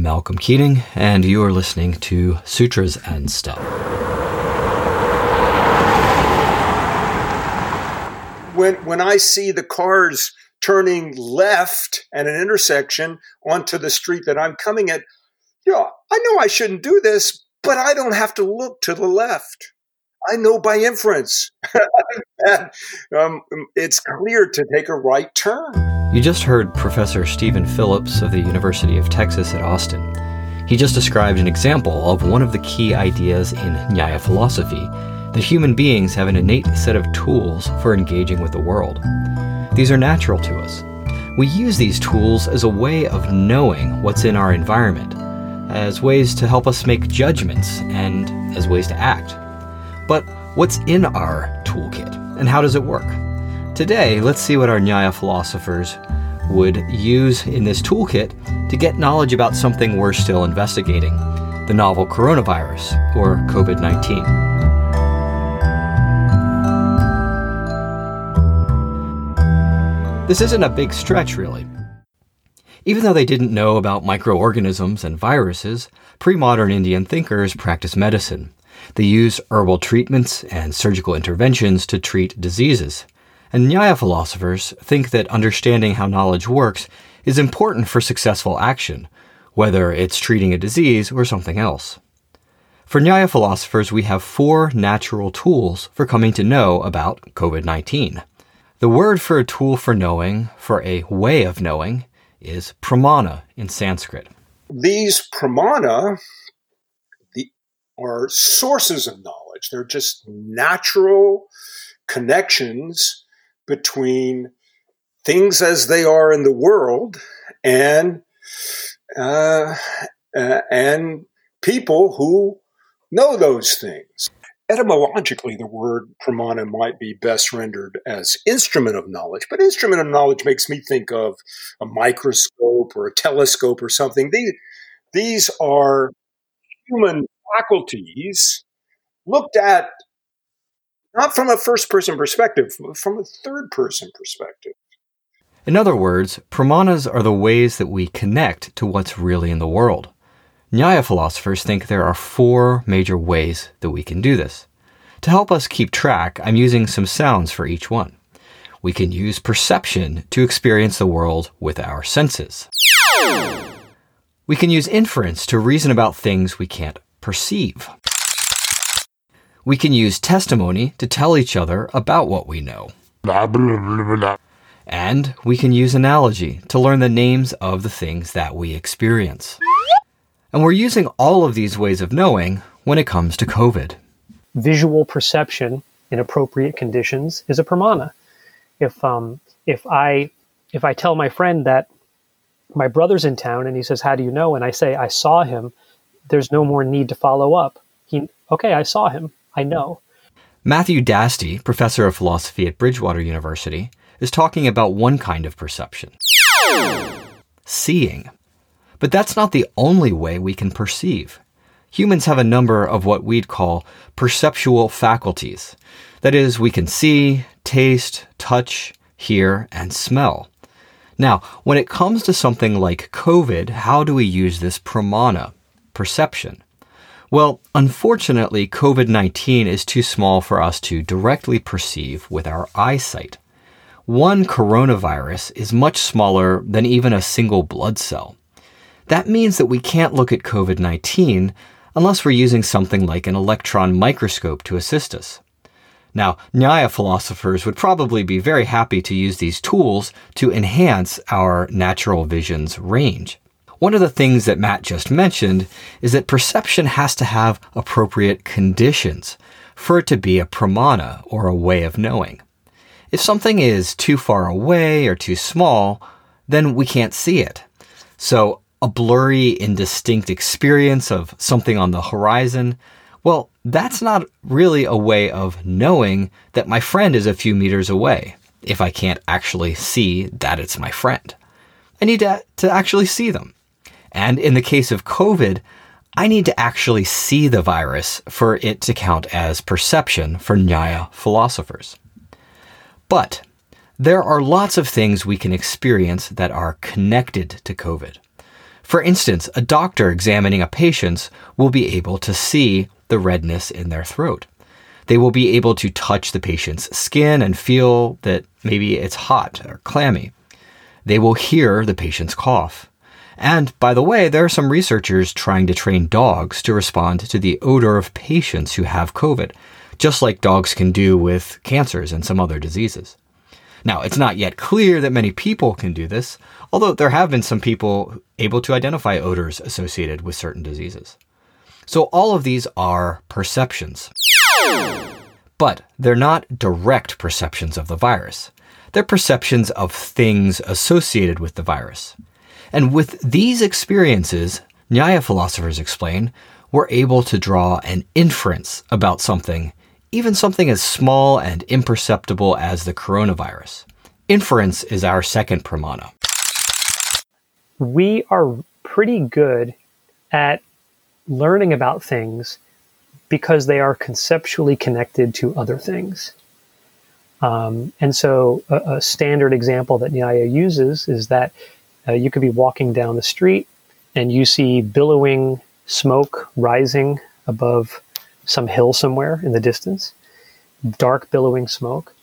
I'm Malcolm Keating, and you are listening to Sutras and Stuff. When, when I see the cars turning left at an intersection onto the street that I'm coming at, you know, I know I shouldn't do this, but I don't have to look to the left. I know by inference. um, it's clear to take a right turn. You just heard Professor Stephen Phillips of the University of Texas at Austin. He just described an example of one of the key ideas in Nyaya philosophy that human beings have an innate set of tools for engaging with the world. These are natural to us. We use these tools as a way of knowing what's in our environment, as ways to help us make judgments, and as ways to act. But what's in our toolkit, and how does it work? Today, let's see what our Nyaya philosophers would use in this toolkit to get knowledge about something we're still investigating the novel coronavirus, or COVID 19. This isn't a big stretch, really. Even though they didn't know about microorganisms and viruses, pre modern Indian thinkers practiced medicine. They used herbal treatments and surgical interventions to treat diseases. And Nyaya philosophers think that understanding how knowledge works is important for successful action, whether it's treating a disease or something else. For Nyaya philosophers, we have four natural tools for coming to know about COVID 19. The word for a tool for knowing, for a way of knowing, is pramana in Sanskrit. These pramana the, are sources of knowledge. They're just natural connections between things as they are in the world and uh, uh, and people who know those things etymologically, the word pramana might be best rendered as instrument of knowledge, but instrument of knowledge makes me think of a microscope or a telescope or something. These, these are human faculties looked at not from a first person perspective, but from a third person perspective. In other words, pramanas are the ways that we connect to what's really in the world. Nyaya philosophers think there are four major ways that we can do this. To help us keep track, I'm using some sounds for each one. We can use perception to experience the world with our senses. We can use inference to reason about things we can't perceive. We can use testimony to tell each other about what we know. And we can use analogy to learn the names of the things that we experience. And we're using all of these ways of knowing when it comes to COVID. Visual perception in appropriate conditions is a pramana. If um, if I if I tell my friend that my brother's in town and he says, "How do you know?" and I say, "I saw him," there's no more need to follow up. He, okay, I saw him. I know. Matthew Dasti, professor of philosophy at Bridgewater University, is talking about one kind of perception seeing. But that's not the only way we can perceive. Humans have a number of what we'd call perceptual faculties. That is, we can see, taste, touch, hear, and smell. Now, when it comes to something like COVID, how do we use this pramana, perception? Well, unfortunately, COVID 19 is too small for us to directly perceive with our eyesight. One coronavirus is much smaller than even a single blood cell. That means that we can't look at COVID 19 unless we're using something like an electron microscope to assist us. Now, Nyaya philosophers would probably be very happy to use these tools to enhance our natural vision's range. One of the things that Matt just mentioned is that perception has to have appropriate conditions for it to be a pramana or a way of knowing. If something is too far away or too small, then we can't see it. So a blurry, indistinct experience of something on the horizon, well, that's not really a way of knowing that my friend is a few meters away if I can't actually see that it's my friend. I need to, to actually see them. And in the case of COVID, I need to actually see the virus for it to count as perception for Nyaya philosophers. But there are lots of things we can experience that are connected to COVID. For instance, a doctor examining a patient will be able to see the redness in their throat. They will be able to touch the patient's skin and feel that maybe it's hot or clammy. They will hear the patient's cough. And by the way, there are some researchers trying to train dogs to respond to the odor of patients who have COVID, just like dogs can do with cancers and some other diseases. Now, it's not yet clear that many people can do this, although there have been some people able to identify odors associated with certain diseases. So all of these are perceptions. But they're not direct perceptions of the virus. They're perceptions of things associated with the virus. And with these experiences, Nyaya philosophers explain, we're able to draw an inference about something, even something as small and imperceptible as the coronavirus. Inference is our second pramana. We are pretty good at learning about things because they are conceptually connected to other things. Um, and so, a, a, standard example that Nyaya uses is that uh, you could be walking down the street and you see billowing smoke rising above some hill somewhere in the distance, dark billowing smoke,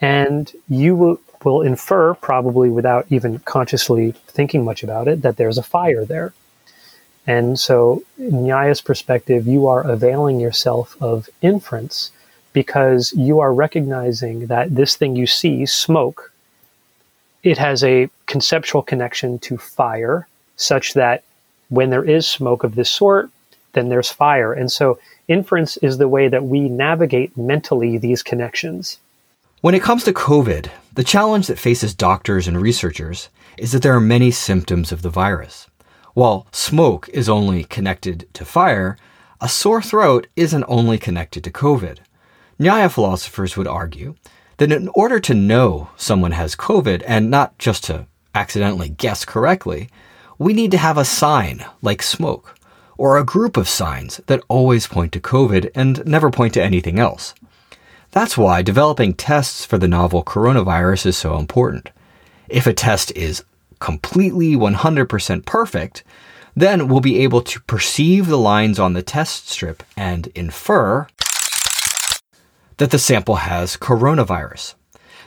and you will, will infer, probably without even consciously thinking much about it, that there's a fire there. And so, in Nyaya's perspective, you are availing yourself of inference because you are recognizing that this thing you see, smoke, it has a conceptual connection to fire, such that when there is smoke of this sort, then there's fire. And so inference is the way that we navigate mentally these connections. When it comes to COVID, the challenge that faces doctors and researchers is that there are many symptoms of the virus. While smoke is only connected to fire, a sore throat isn't only connected to COVID. Nyaya philosophers would argue that in order to know someone has COVID and not just to accidentally guess correctly, we need to have a sign like smoke or a group of signs that always point to COVID and never point to anything else. That's why developing tests for the novel coronavirus is so important. If a test is completely 100% perfect, then we'll be able to perceive the lines on the test strip and infer that the sample has coronavirus.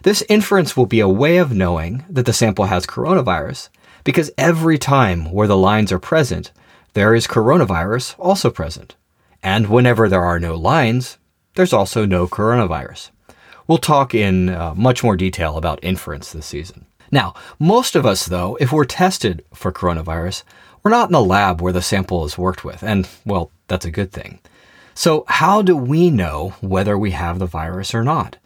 This inference will be a way of knowing that the sample has coronavirus because every time where the lines are present, there is coronavirus also present. And whenever there are no lines, there's also no coronavirus. We'll talk in uh, much more detail about inference this season. Now, most of us, though, if we're tested for coronavirus, we're not in the lab where the sample is worked with, and, well, that's a good thing. So, how do we know whether we have the virus or not?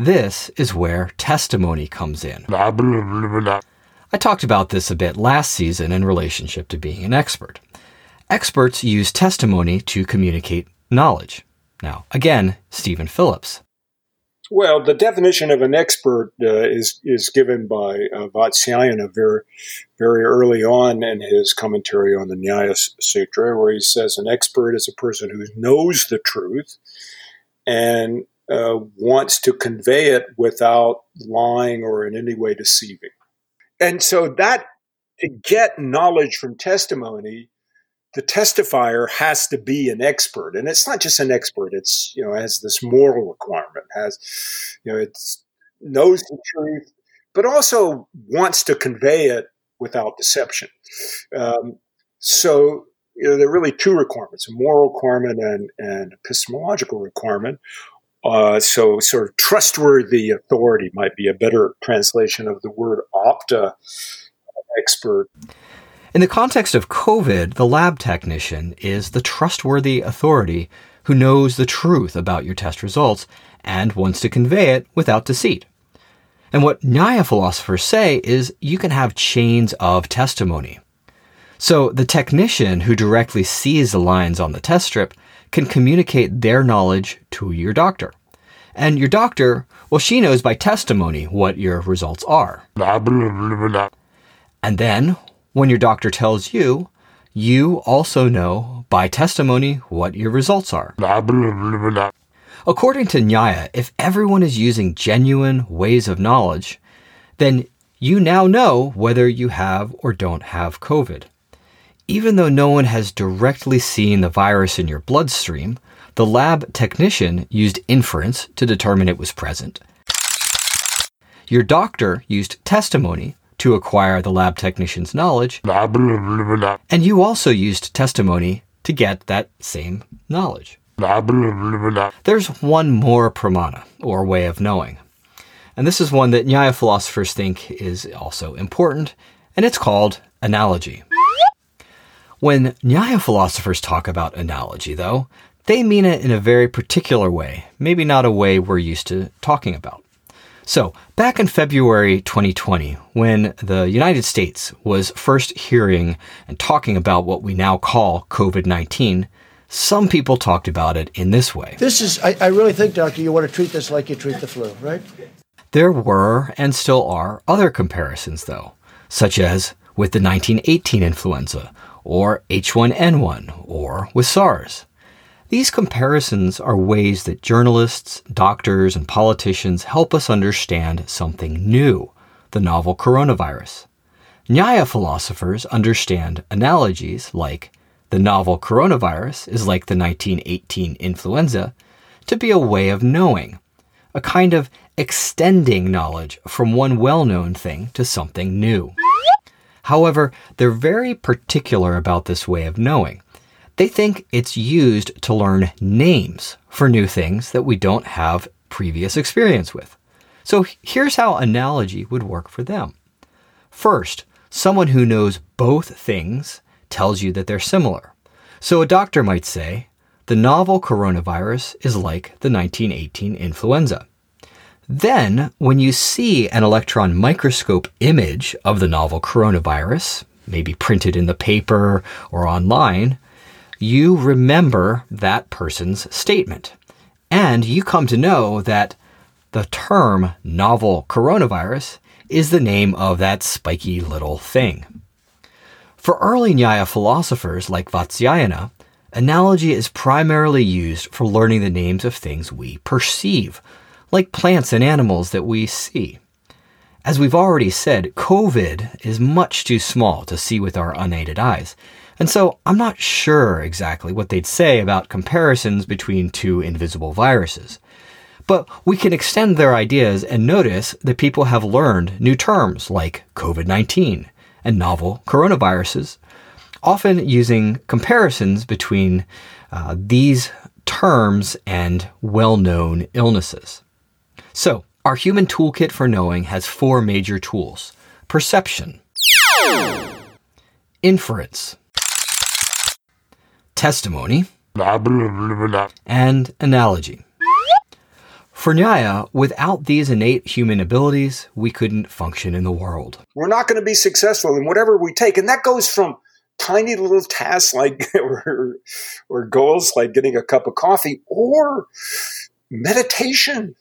This is where testimony comes in. I talked about this a bit last season in relationship to being an expert. Experts use testimony to communicate knowledge. Now, again, Stephen Phillips. Well, the definition of an expert uh, is is given by uh, Vatsyayana very, very early on in his commentary on the Nyaya Sutra, where he says an expert is a person who knows the truth and uh, wants to convey it without lying or in any way deceiving. And so that to get knowledge from testimony the testifier has to be an expert. And it's not just an expert it's you know has this moral requirement has you know it knows the truth but also wants to convey it without deception. Um, so you know there are really two requirements a moral requirement and an epistemological requirement uh, so sort of trustworthy authority might be a better translation of the word apta expert in the context of COVID, the lab technician is the trustworthy authority who knows the truth about your test results and wants to convey it without deceit. And what Nyaya philosophers say is you can have chains of testimony. So the technician who directly sees the lines on the test strip can communicate their knowledge to your doctor. And your doctor, well, she knows by testimony what your results are. And then when your doctor tells you, you also know by testimony what your results are. According to Nyaya, if everyone is using genuine ways of knowledge, then you now know whether you have or don't have COVID. Even though no one has directly seen the virus in your bloodstream, the lab technician used inference to determine it was present. Your doctor used testimony to acquire the lab technician's knowledge, and you also used testimony to get that same knowledge. There's one more pramana, or way of knowing. And this is one that Nyaya philosophers think is also important, and it's called analogy. When Nyaya philosophers talk about analogy, though, they mean it in a very particular way, maybe not a way we're used to talking about. So, back in February 2020, when the United States was first hearing and talking about what we now call COVID 19, some people talked about it in this way. This is, I, I, really think, Doctor, you want to treat this like you treat the flu, right? There were, and still are, other comparisons, though, such as with the 1918 influenza, or H1N1, or with SARS. These comparisons are ways that journalists, doctors, and politicians help us understand something new, the novel coronavirus. Nyaya philosophers understand analogies like the novel coronavirus is like the 1918 influenza to be a way of knowing, a kind of extending knowledge from one well known thing to something new. However, they're very particular about this way of knowing. They think it's used to learn names for new things that we don't have previous experience with. So here's how analogy would work for them. First, someone who knows both things tells you that they're similar. So a doctor might say, the novel coronavirus is like the 1918 influenza. Then, when you see an electron microscope image of the novel coronavirus, maybe printed in the paper or online, you remember that person's statement. And you come to know that the term novel coronavirus is the name of that spiky little thing. For early Nyaya philosophers like Vatsyayana, analogy is primarily used for learning the names of things we perceive, like plants and animals that we see. As we've already said, COVID is much too small to see with our unaided eyes, and so I'm not sure exactly what they'd say about comparisons between two invisible viruses. But we can extend their ideas and notice that people have learned new terms like COVID 19 and novel coronaviruses, often using comparisons between uh, these terms and well known illnesses. So, our human toolkit for knowing has four major tools perception, inference, testimony, and analogy. For Nyaya, without these innate human abilities, we couldn't function in the world. We're not going to be successful in whatever we take. And that goes from tiny little tasks like, or, or goals like getting a cup of coffee, or meditation,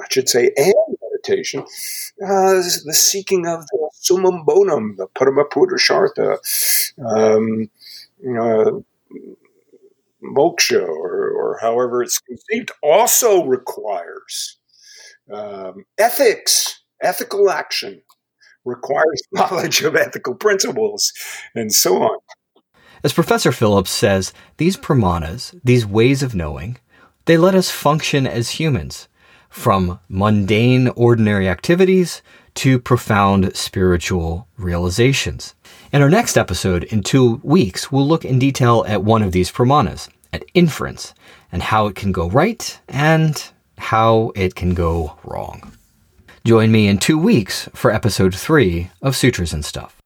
I should say, and meditation, uh, the seeking of the summum bonum, the Paramapurushartha, um, uh, moksha or, or however it's conceived also requires um, ethics, ethical action, requires knowledge of ethical principles, and so on. As Professor Phillips says, these pramanas, these ways of knowing, they let us function as humans, from mundane, ordinary activities to profound spiritual realizations. In our next episode, in two weeks, we'll look in detail at one of these pramanas, at inference, and how it can go right and how it can go wrong. Join me in two weeks for episode three of Sutras and Stuff.